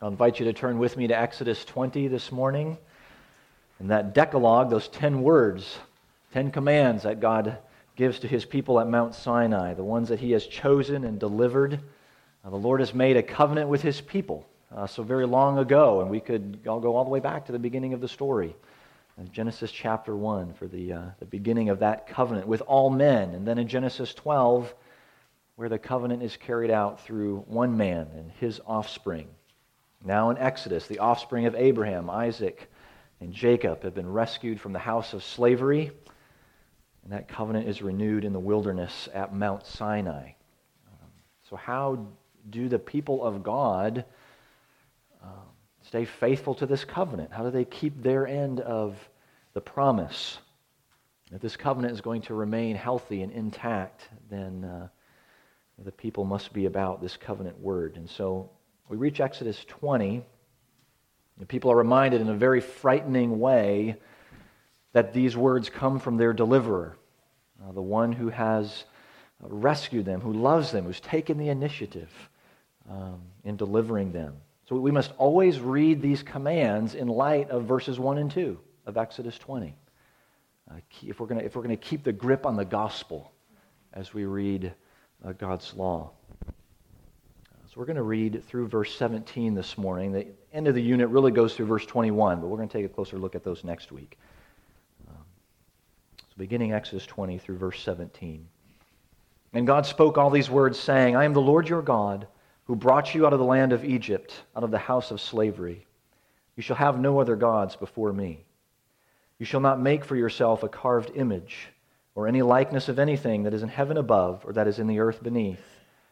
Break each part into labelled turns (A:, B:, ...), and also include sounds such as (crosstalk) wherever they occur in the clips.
A: I'll invite you to turn with me to Exodus 20 this morning. And that Decalogue, those 10 words, 10 commands that God gives to his people at Mount Sinai, the ones that he has chosen and delivered. Uh, the Lord has made a covenant with his people uh, so very long ago, and we could all go all the way back to the beginning of the story. In Genesis chapter 1 for the, uh, the beginning of that covenant with all men. And then in Genesis 12, where the covenant is carried out through one man and his offspring. Now in Exodus, the offspring of Abraham, Isaac, and Jacob have been rescued from the house of slavery, and that covenant is renewed in the wilderness at Mount Sinai. So, how do the people of God um, stay faithful to this covenant? How do they keep their end of the promise If this covenant is going to remain healthy and intact? Then uh, the people must be about this covenant word. And so, we reach Exodus 20. And people are reminded in a very frightening way that these words come from their deliverer, uh, the one who has rescued them, who loves them, who's taken the initiative um, in delivering them. So we must always read these commands in light of verses 1 and 2 of Exodus 20. Uh, if we're going to keep the grip on the gospel as we read uh, God's law. We're going to read through verse 17 this morning. The end of the unit really goes through verse 21, but we're going to take a closer look at those next week. Um, so beginning Exodus 20 through verse 17. And God spoke all these words, saying, I am the Lord your God, who brought you out of the land of Egypt, out of the house of slavery. You shall have no other gods before me. You shall not make for yourself a carved image, or any likeness of anything that is in heaven above, or that is in the earth beneath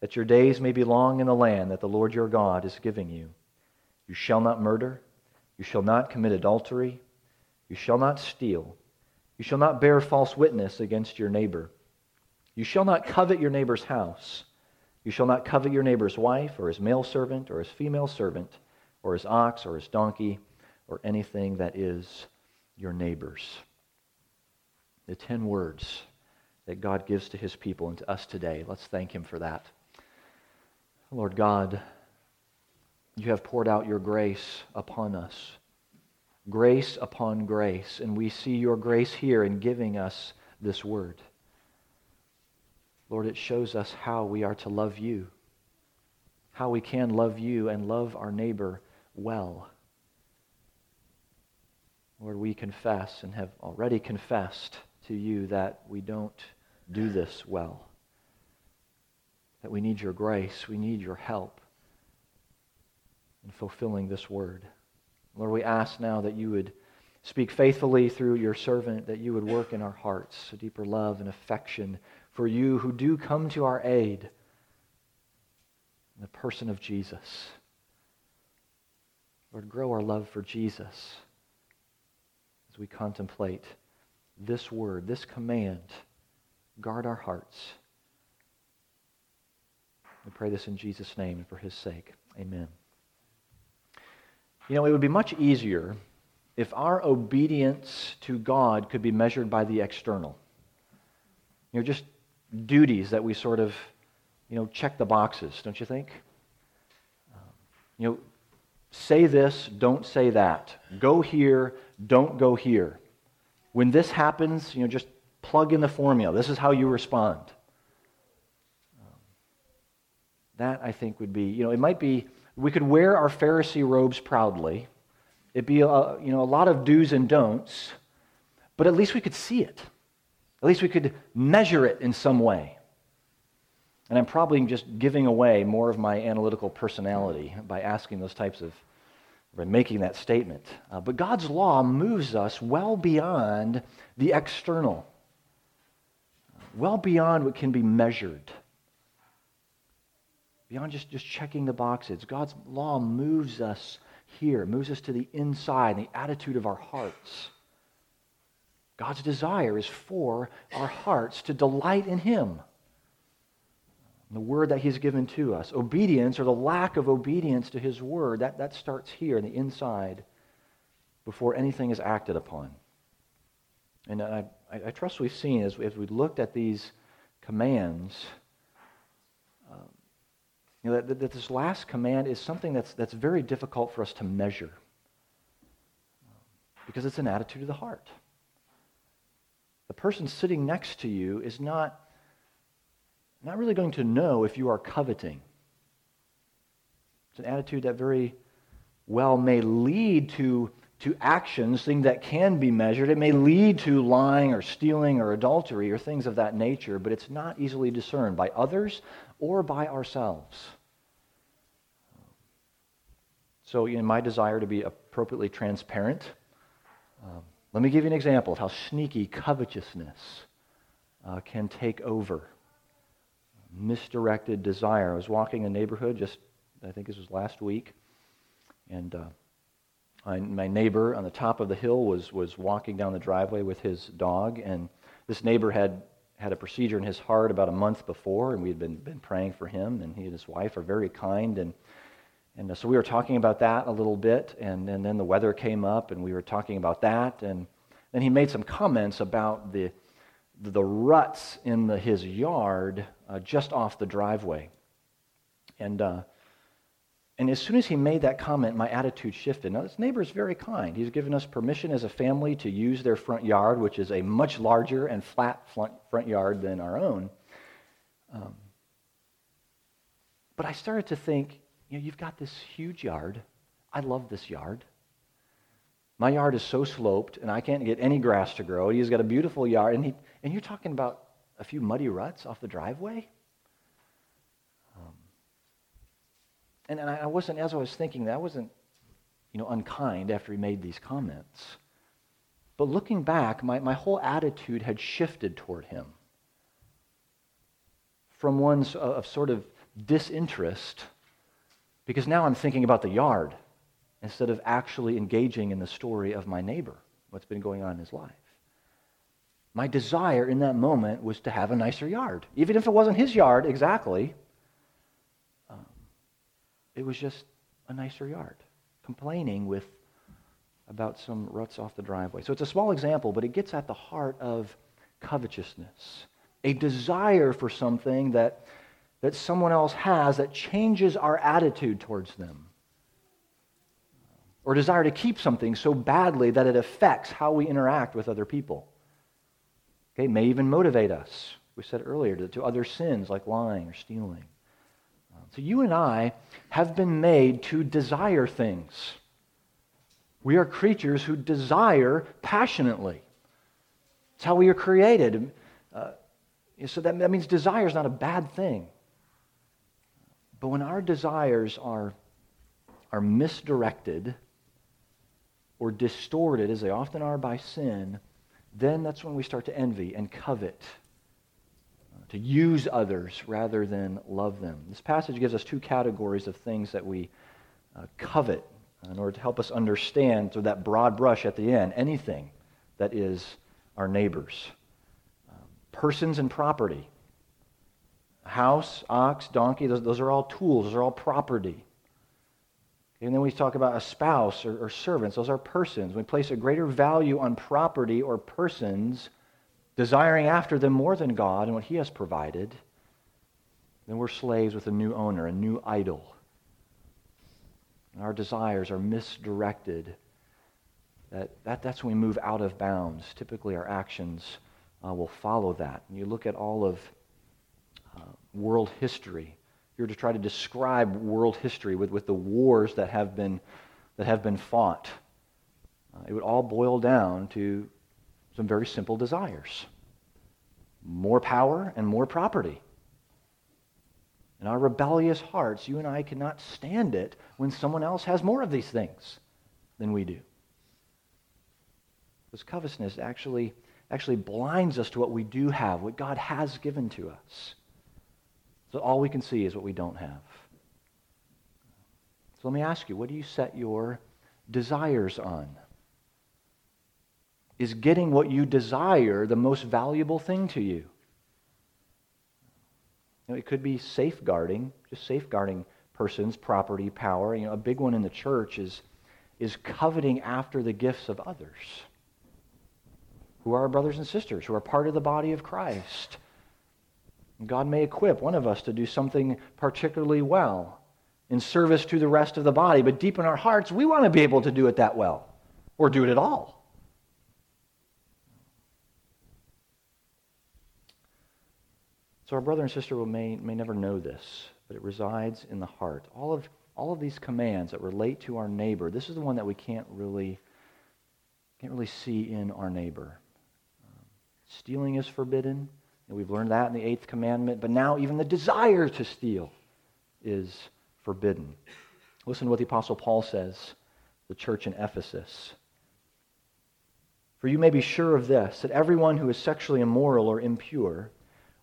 A: that your days may be long in the land that the Lord your God is giving you. You shall not murder. You shall not commit adultery. You shall not steal. You shall not bear false witness against your neighbor. You shall not covet your neighbor's house. You shall not covet your neighbor's wife, or his male servant, or his female servant, or his ox, or his donkey, or anything that is your neighbor's. The ten words that God gives to his people and to us today. Let's thank him for that. Lord God, you have poured out your grace upon us. Grace upon grace. And we see your grace here in giving us this word. Lord, it shows us how we are to love you, how we can love you and love our neighbor well. Lord, we confess and have already confessed to you that we don't do this well that we need your grace, we need your help in fulfilling this word. Lord, we ask now that you would speak faithfully through your servant, that you would work in our hearts a deeper love and affection for you who do come to our aid in the person of Jesus. Lord, grow our love for Jesus as we contemplate this word, this command. Guard our hearts. We pray this in Jesus' name and for his sake. Amen. You know, it would be much easier if our obedience to God could be measured by the external. You know, just duties that we sort of, you know, check the boxes, don't you think? Um, you know, say this, don't say that. Go here, don't go here. When this happens, you know, just plug in the formula. This is how you respond. That, I think, would be, you know, it might be, we could wear our Pharisee robes proudly, It'd be a, you know, a lot of do's and don'ts, but at least we could see it. At least we could measure it in some way. And I'm probably just giving away more of my analytical personality by asking those types of, by making that statement. Uh, but God's law moves us well beyond the external, well beyond what can be measured, beyond just, just checking the boxes. God's law moves us here, moves us to the inside, the attitude of our hearts. God's desire is for our hearts to delight in Him. The word that He's given to us. Obedience or the lack of obedience to His word, that, that starts here in the inside before anything is acted upon. And I, I, I trust we've seen as, as we looked at these commands you know, that, that, this last command is something that's, that's very difficult for us to measure because it's an attitude of the heart. The person sitting next to you is not, not really going to know if you are coveting. It's an attitude that very well may lead to, to actions, things that can be measured. It may lead to lying or stealing or adultery or things of that nature, but it's not easily discerned by others or by ourselves. So, in my desire to be appropriately transparent, um, let me give you an example of how sneaky covetousness uh, can take over. Misdirected desire. I was walking a neighborhood just, I think this was last week, and uh, I, my neighbor on the top of the hill was, was walking down the driveway with his dog, and this neighbor had had a procedure in his heart about a month before, and we had been, been praying for him, and he and his wife are very kind. And, and so we were talking about that a little bit, and, and then the weather came up, and we were talking about that. And then he made some comments about the, the ruts in the, his yard uh, just off the driveway. And, uh, and as soon as he made that comment, my attitude shifted. Now, this neighbor is very kind. He's given us permission as a family to use their front yard, which is a much larger and flat front yard than our own. Um, but I started to think, you know, you've got this huge yard. I love this yard. My yard is so sloped, and I can't get any grass to grow. He's got a beautiful yard, and, he, and you're talking about a few muddy ruts off the driveway? And, and I wasn't, as I was thinking that, I wasn't, you know, unkind after he made these comments. But looking back, my, my whole attitude had shifted toward him from one of sort of disinterest, because now I'm thinking about the yard instead of actually engaging in the story of my neighbor, what's been going on in his life. My desire in that moment was to have a nicer yard, even if it wasn't his yard exactly. It was just a nicer yard, complaining with about some ruts off the driveway. So it's a small example, but it gets at the heart of covetousness, a desire for something that, that someone else has that changes our attitude towards them. Or desire to keep something so badly that it affects how we interact with other people. Okay, may even motivate us, we said earlier, to, to other sins like lying or stealing. So you and I have been made to desire things. We are creatures who desire passionately. It's how we are created. Uh, so that, that means desire is not a bad thing. But when our desires are, are misdirected or distorted, as they often are by sin, then that's when we start to envy and covet to use others rather than love them. This passage gives us two categories of things that we uh, covet in order to help us understand, through that broad brush at the end, anything that is our neighbors. Um, persons and property. House, ox, donkey, those, those are all tools, those are all property. And then we talk about a spouse or, or servants, those are persons. We place a greater value on property or persons desiring after them more than God and what He has provided, then we're slaves with a new owner, a new idol. And our desires are misdirected. That, that, that's when we move out of bounds. Typically, our actions uh, will follow that. And you look at all of uh, world history. If you were to try to describe world history with, with the wars that have been, that have been fought, uh, it would all boil down to some very simple desires more power and more property. In our rebellious hearts, you and I cannot stand it when someone else has more of these things than we do. Because covetousness actually, actually blinds us to what we do have, what God has given to us. So all we can see is what we don't have. So let me ask you, what do you set your desires on? Is getting what you desire the most valuable thing to you? you know, it could be safeguarding, just safeguarding persons, property, power. You know, a big one in the church is, is coveting after the gifts of others who are our brothers and sisters, who are part of the body of Christ. God may equip one of us to do something particularly well in service to the rest of the body, but deep in our hearts, we want to be able to do it that well or do it at all. So our brother and sister may, may never know this, but it resides in the heart. All of, all of these commands that relate to our neighbor, this is the one that we can't really, can't really see in our neighbor. Um, stealing is forbidden. And we've learned that in the eighth commandment. But now even the desire to steal is forbidden. Listen to what the Apostle Paul says, the church in Ephesus. For you may be sure of this, that everyone who is sexually immoral or impure,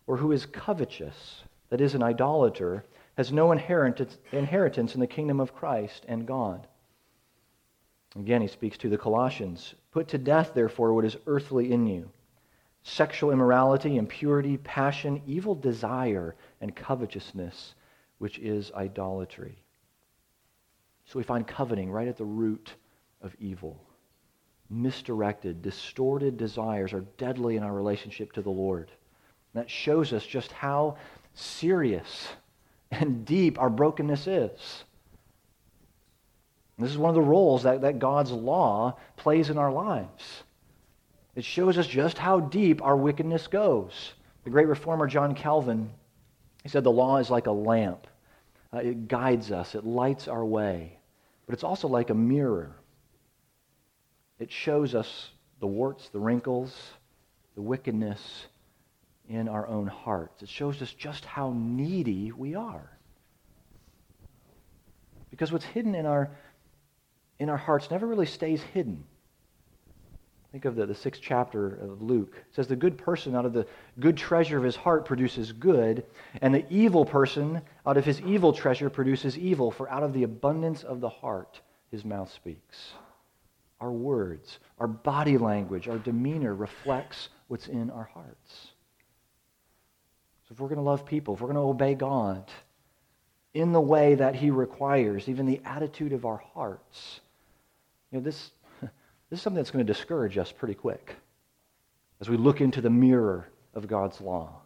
A: or who is covetous, that is, an idolater, has no inherent inheritance in the kingdom of Christ and God. Again, he speaks to the Colossians Put to death, therefore, what is earthly in you sexual immorality, impurity, passion, evil desire, and covetousness, which is idolatry. So we find coveting right at the root of evil. Misdirected, distorted desires are deadly in our relationship to the Lord. That shows us just how serious and deep our brokenness is. This is one of the roles that, that God's law plays in our lives. It shows us just how deep our wickedness goes. The great reformer John Calvin, he said the law is like a lamp. Uh, it guides us, it lights our way. But it's also like a mirror. It shows us the warts, the wrinkles, the wickedness in our own hearts. It shows us just how needy we are. Because what's hidden in our, in our hearts never really stays hidden. Think of the, the sixth chapter of Luke. It says, The good person out of the good treasure of his heart produces good, and the evil person out of his evil treasure produces evil, for out of the abundance of the heart his mouth speaks. Our words, our body language, our demeanor reflects what's in our hearts. So if we're going to love people, if we're going to obey God in the way that he requires, even the attitude of our hearts, you know, this (laughs) this is something that's going to discourage us pretty quick as we look into the mirror of God's law.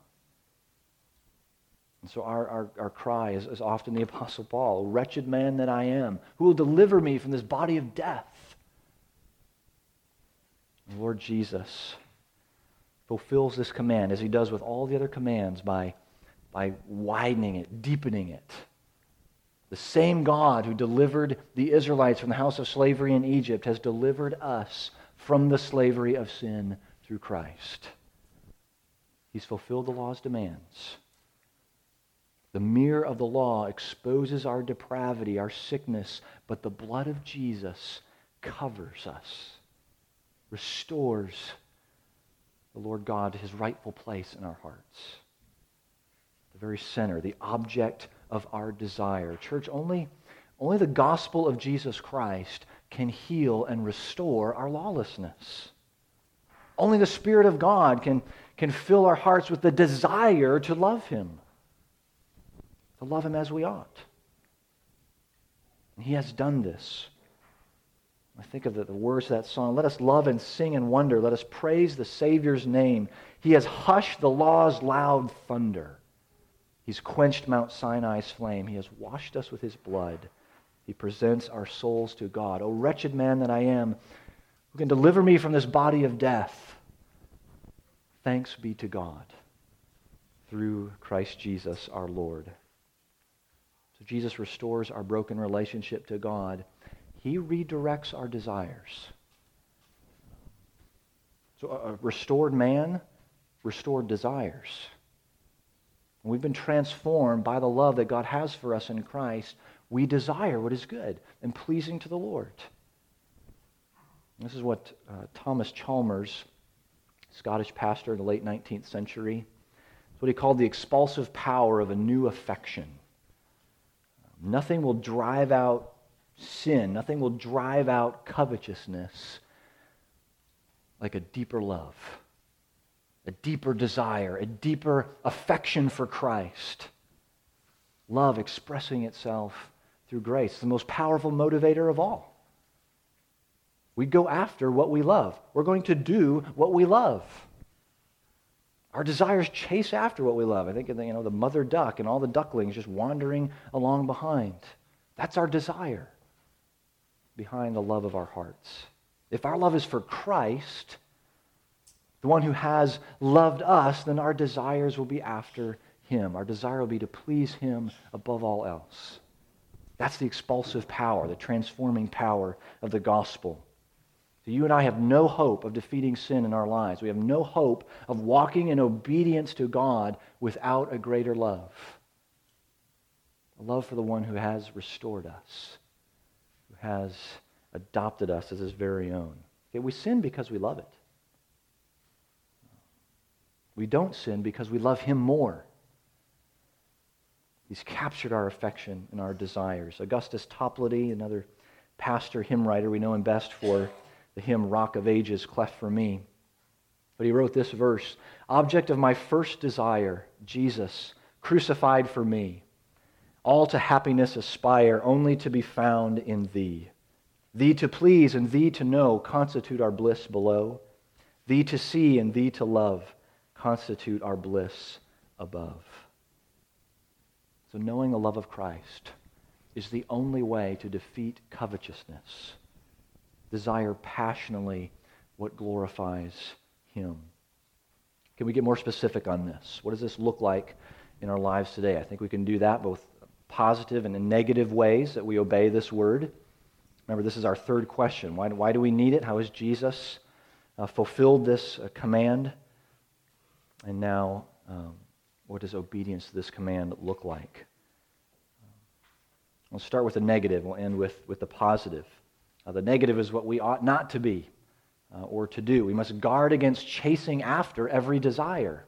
A: And so our, our, our cry is, is often the Apostle Paul, wretched man that I am, who will deliver me from this body of death? Lord Jesus fulfills this command as he does with all the other commands by, by widening it, deepening it. The same God who delivered the Israelites from the house of slavery in Egypt has delivered us from the slavery of sin through Christ. He's fulfilled the law's demands. The mirror of the law exposes our depravity, our sickness, but the blood of Jesus covers us, restores the Lord God his rightful place in our hearts. The very center, the object of our desire. Church, only, only the gospel of Jesus Christ can heal and restore our lawlessness. Only the Spirit of God can, can fill our hearts with the desire to love Him, to love Him as we ought. And He has done this. I think of the, the words of that song. Let us love and sing and wonder. Let us praise the Savior's name. He has hushed the law's loud thunder. He's quenched Mount Sinai's flame. He has washed us with his blood. He presents our souls to God. O wretched man that I am, who can deliver me from this body of death? Thanks be to God through Christ Jesus our Lord. So Jesus restores our broken relationship to God. He redirects our desires. So, a restored man, restored desires. We've been transformed by the love that God has for us in Christ, we desire what is good and pleasing to the Lord. This is what uh, Thomas Chalmers, Scottish pastor in the late 19th century, what he called the expulsive power of a new affection. Nothing will drive out sin, nothing will drive out covetousness like a deeper love, a deeper desire, a deeper affection for Christ. Love expressing itself through grace, the most powerful motivator of all. We go after what we love. We're going to do what we love. Our desires chase after what we love. I think of the, you know, the mother duck and all the ducklings just wandering along behind. That's our desire behind the love of our hearts. If our love is for Christ, the one who has loved us, then our desires will be after him. Our desire will be to please him above all else. That's the expulsive power, the transforming power of the gospel. So you and I have no hope of defeating sin in our lives. We have no hope of walking in obedience to God without a greater love. A love for the one who has restored us, has adopted us as his very own. Okay, we sin because we love it. We don't sin because we love him more. He's captured our affection and our desires. Augustus Toplady, another pastor, hymn writer, we know him best for the hymn Rock of Ages, Cleft for Me. But he wrote this verse Object of my first desire, Jesus, crucified for me. All to happiness aspire, only to be found in thee. Thee to please and thee to know constitute our bliss below. Thee to see and thee to love constitute our bliss above. So, knowing the love of Christ is the only way to defeat covetousness. Desire passionately what glorifies Him. Can we get more specific on this? What does this look like in our lives today? I think we can do that both positive and in negative ways that we obey this word. Remember, this is our third question. Why, why do we need it? How has Jesus uh, fulfilled this uh, command? And now, um, what does obedience to this command look like? We'll start with the negative. We'll end with, with the positive. Uh, the negative is what we ought not to be uh, or to do. We must guard against chasing after every desire,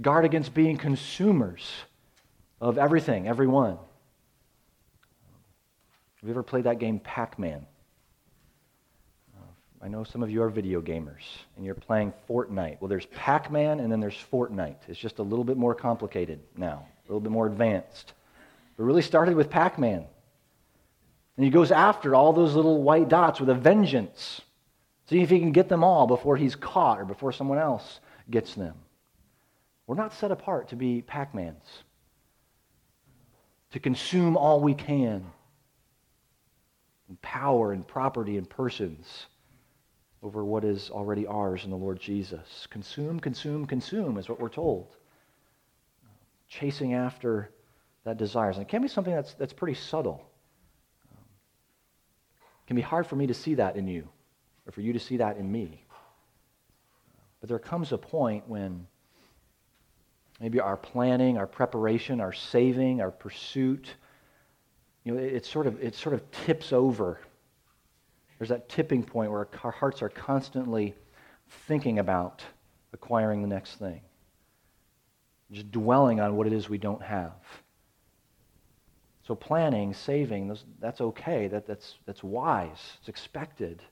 A: guard against being consumers of everything, everyone. Have you ever played that game Pac Man? Uh, I know some of you are video gamers and you're playing Fortnite. Well, there's Pac Man and then there's Fortnite. It's just a little bit more complicated now, a little bit more advanced. But really started with Pac Man. And he goes after all those little white dots with a vengeance. See if he can get them all before he's caught or before someone else gets them. We're not set apart to be Pac Mans, to consume all we can in power and property and persons over what is already ours in the Lord Jesus. Consume, consume, consume is what we're told. Chasing after that desires. And it can be something that's, that's pretty subtle. it can be hard for me to see that in you, or for you to see that in me. But there comes a point when maybe our planning, our preparation, our saving, our pursuit, you know, it, it, sort of, it sort of tips over there's that tipping point where our hearts are constantly thinking about acquiring the next thing, just dwelling on what it is we don't have. So planning, saving, that's okay. That, that's, that's wise. It's expected.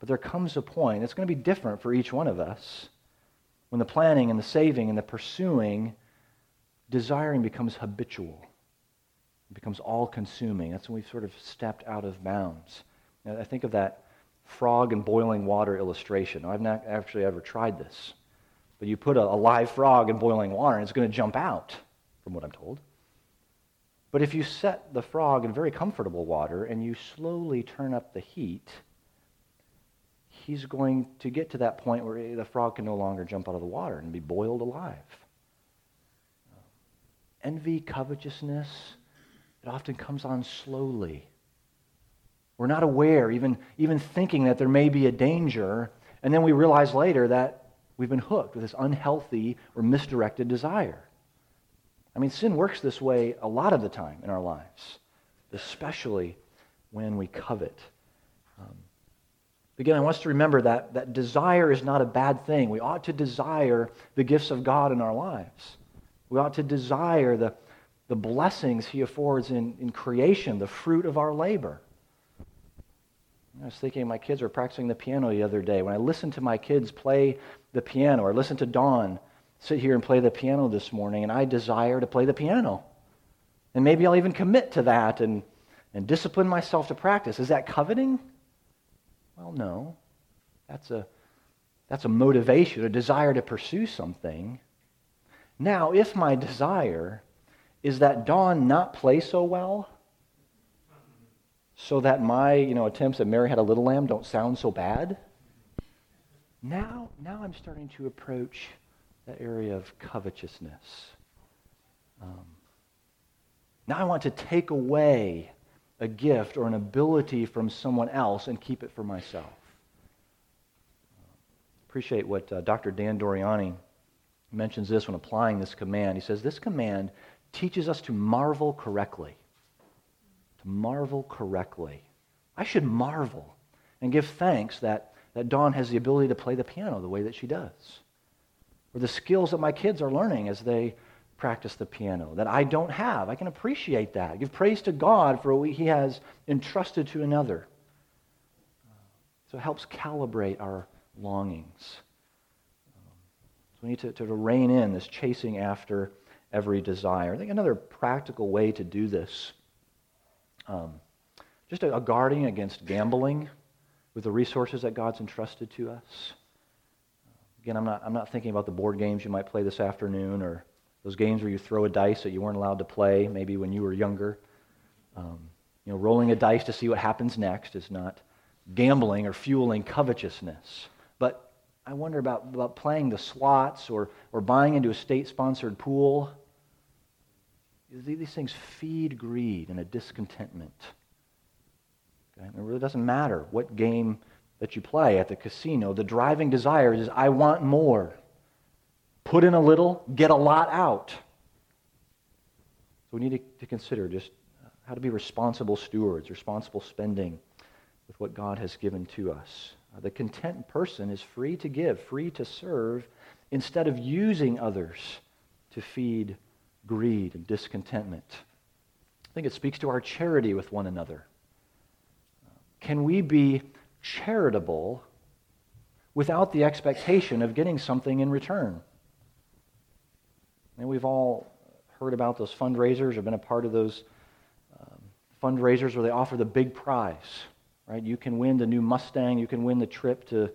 A: But there comes a point, it's going to be different for each one of us, when the planning and the saving and the pursuing, desiring becomes habitual. It becomes all consuming. That's when we've sort of stepped out of bounds. I think of that frog and boiling water illustration. I've not actually ever tried this. But you put a, a live frog in boiling water and it's going to jump out, from what I'm told. But if you set the frog in very comfortable water and you slowly turn up the heat, he's going to get to that point where the frog can no longer jump out of the water and be boiled alive. Envy, covetousness, it often comes on slowly. We're not aware, even, even thinking that there may be a danger, And then we realize later that we've been hooked with this unhealthy or misdirected desire. I mean, sin works this way a lot of the time in our lives, especially when we covet. Again, I want us to remember that, that desire is not a bad thing. We ought to desire the gifts of God in our lives. We ought to desire the, the blessings He affords in, in creation, the fruit of our labor. I was thinking my kids were practicing the piano the other day. When I listened to my kids play the piano, or listened to Dawn sit here and play the piano this morning, and I desire to play the piano. And maybe I'll even commit to that and, and discipline myself to practice. Is that coveting? Well, no. That's a, that's a motivation, a desire to pursue something. Now, if my desire is that Dawn not play so well, so that my you know, attempts at Mary Had a Little Lamb don't sound so bad, now, now I'm starting to approach that area of covetousness. Um, now I want to take away a gift or an ability from someone else and keep it for myself. Appreciate what uh, Dr. Dan Doriani mentions this when applying this command. He says, This command teaches us to marvel correctly. To marvel correctly. I should marvel and give thanks that, that Dawn has the ability to play the piano the way that she does or the skills that my kids are learning as they practice the piano that I don't have. I can appreciate that. Give praise to God for what He has entrusted to another. So it helps calibrate our longings. So we need to, to rein in this chasing after every desire. I think another practical way to do this, um, just a, a guarding against gambling with the resources that God's entrusted to us. Again, I'm not, I'm not thinking about the board games you might play this afternoon or those games where you throw a dice that you weren't allowed to play maybe when you were younger. Um, you know, rolling a dice to see what happens next is not gambling or fueling covetousness. But I wonder about, about playing the slots or, or buying into a state sponsored pool. These things feed greed and a discontentment. Okay? It really doesn't matter what game that you play at the casino, the driving desire is I want more. Put in a little, get a lot out. So we need to, to consider just how to be responsible stewards, responsible spending with what God has given to us. Uh, the content person is free to give, free to serve, instead of using others to feed greed and discontentment. I think it speaks to our charity with one another. Can we be charitable without the expectation of getting something in return. And we've all heard about those fundraisers or been a part of those um, fundraisers where they offer the big prize, right? You can win the new Mustang, you can win the trip to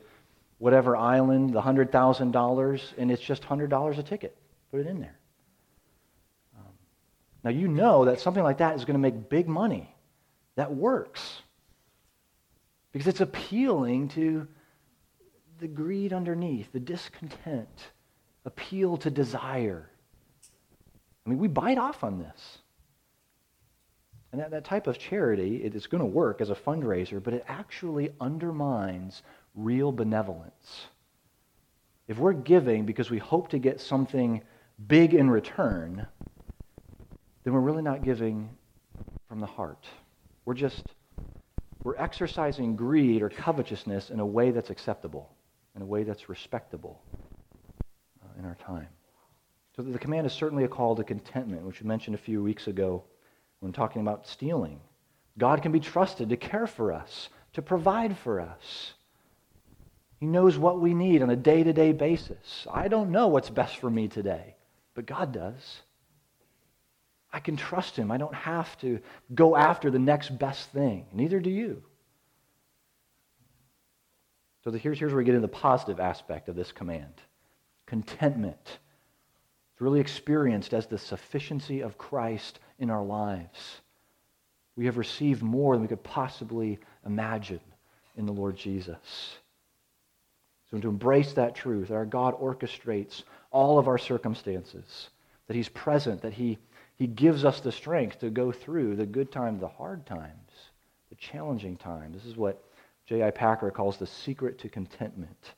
A: whatever island, the $100,000, and it's just $100 a ticket. Put it in there. Um, now, you know that something like that is going to make big money. That works. Because it's appealing to the greed underneath, the discontent, appeal to desire. I mean, we bite off on this. And that, that type of charity, it is going to work as a fundraiser, but it actually undermines real benevolence. If we're giving because we hope to get something big in return, then we're really not giving from the heart. We're just we're exercising greed or covetousness in a way that's acceptable, in a way that's respectable uh, in our time. So the command is certainly a call to contentment, which we mentioned a few weeks ago when talking about stealing. God can be trusted to care for us, to provide for us. He knows what we need on a day to day basis. I don't know what's best for me today, but God does. I can trust him. I don't have to go after the next best thing. Neither do you. So here's, here's where we get into the positive aspect of this command contentment. It's really experienced as the sufficiency of Christ in our lives. We have received more than we could possibly imagine in the Lord Jesus. So to embrace that truth, that our God orchestrates all of our circumstances, that He's present, that He he gives us the strength to go through the good times, the hard times, the challenging times. This is what J.I. Packer calls the secret to contentment.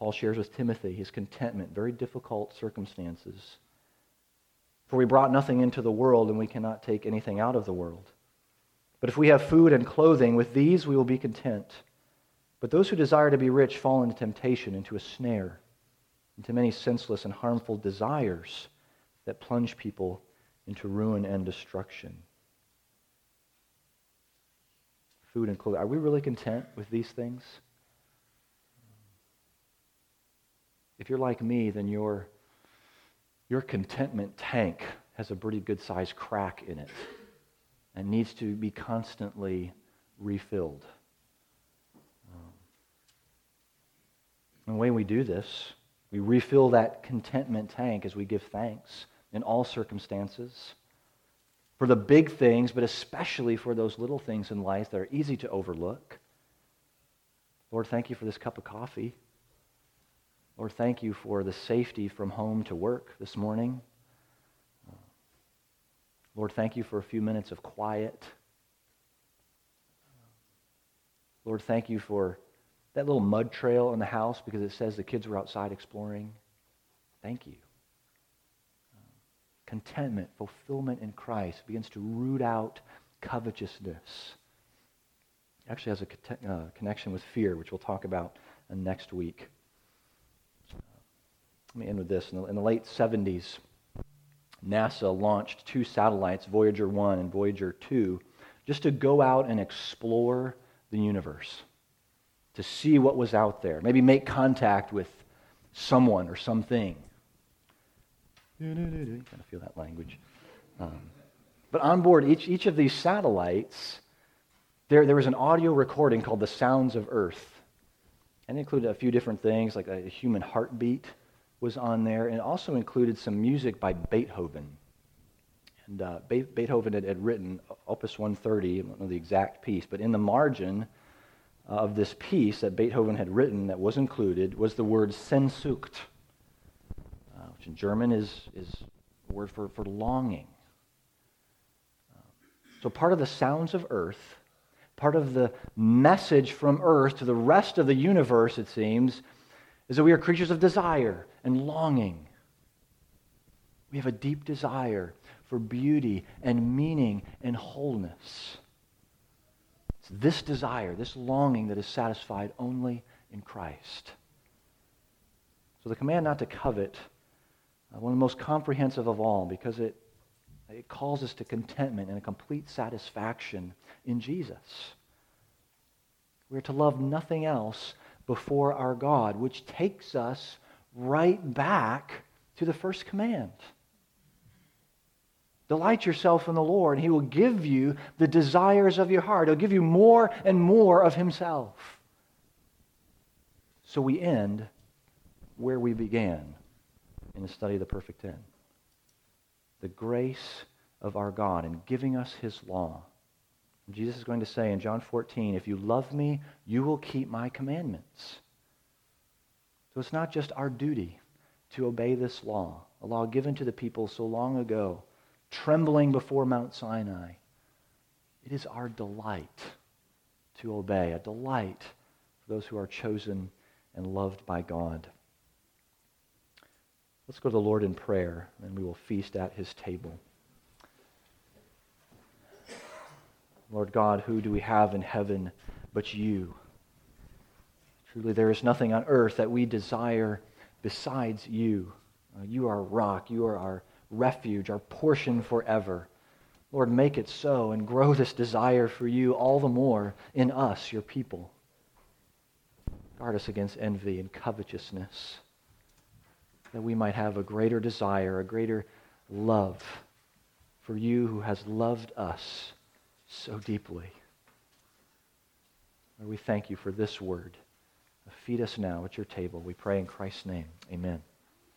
A: Paul shares with Timothy his contentment, very difficult circumstances. For we brought nothing into the world, and we cannot take anything out of the world. But if we have food and clothing, with these we will be content. But those who desire to be rich fall into temptation, into a snare, into many senseless and harmful desires that plunge people into ruin and destruction. Food and clothing. Are we really content with these things? If you're like me, then your, your contentment tank has a pretty good sized crack in it and needs to be constantly refilled. Um, the way we do this, we refill that contentment tank as we give thanks in all circumstances for the big things, but especially for those little things in life that are easy to overlook. Lord, thank you for this cup of coffee. Lord, thank you for the safety from home to work this morning. Lord, thank you for a few minutes of quiet. Lord, thank you for that little mud trail in the house because it says the kids were outside exploring. Thank you. Contentment, fulfillment in Christ begins to root out covetousness. Actually has a uh, connection with fear, which we'll talk about next week. Let me end with this. In the, in the late 70s, NASA launched two satellites, Voyager 1 and Voyager 2, just to go out and explore the universe, to see what was out there, maybe make contact with someone or something. You kind of feel that language. Um, but on board each, each of these satellites, there, there was an audio recording called The Sounds of Earth. And it included a few different things, like a human heartbeat was on there, and also included some music by Beethoven. And uh, Be- Beethoven had, had, written Opus 130, I don't know the exact piece, but in the margin of this piece that Beethoven had written that was included was the word Sehnsucht, uh, which in German is, is a word for, for longing. so part of the sounds of earth, part of the message from earth to the rest of the universe, it seems, is that we are creatures of desire and longing. We have a deep desire for beauty and meaning and wholeness. It's this desire, this longing that is satisfied only in Christ. So the command not to covet, uh, one of the most comprehensive of all, because it, it calls us to contentment and a complete satisfaction in Jesus. We're to love nothing else before our God, which takes us right back to the first command. Delight yourself in the Lord, and He will give you the desires of your heart. He'll give you more and more of Himself. So we end where we began in the study of the perfect ten. The grace of our God in giving us His law Jesus is going to say in John 14, If you love me, you will keep my commandments. So it's not just our duty to obey this law, a law given to the people so long ago, trembling before Mount Sinai. It is our delight to obey, a delight for those who are chosen and loved by God. Let's go to the Lord in prayer, and we will feast at his table. Lord God, who do we have in heaven but you? Truly, there is nothing on earth that we desire besides you. Uh, you are rock. You are our refuge, our portion forever. Lord, make it so and grow this desire for you all the more in us, your people. Guard us against envy and covetousness, that we might have a greater desire, a greater love for you who has loved us so deeply. Lord, we thank you for this word. Feed us now at your table. We pray in Christ's name. Amen.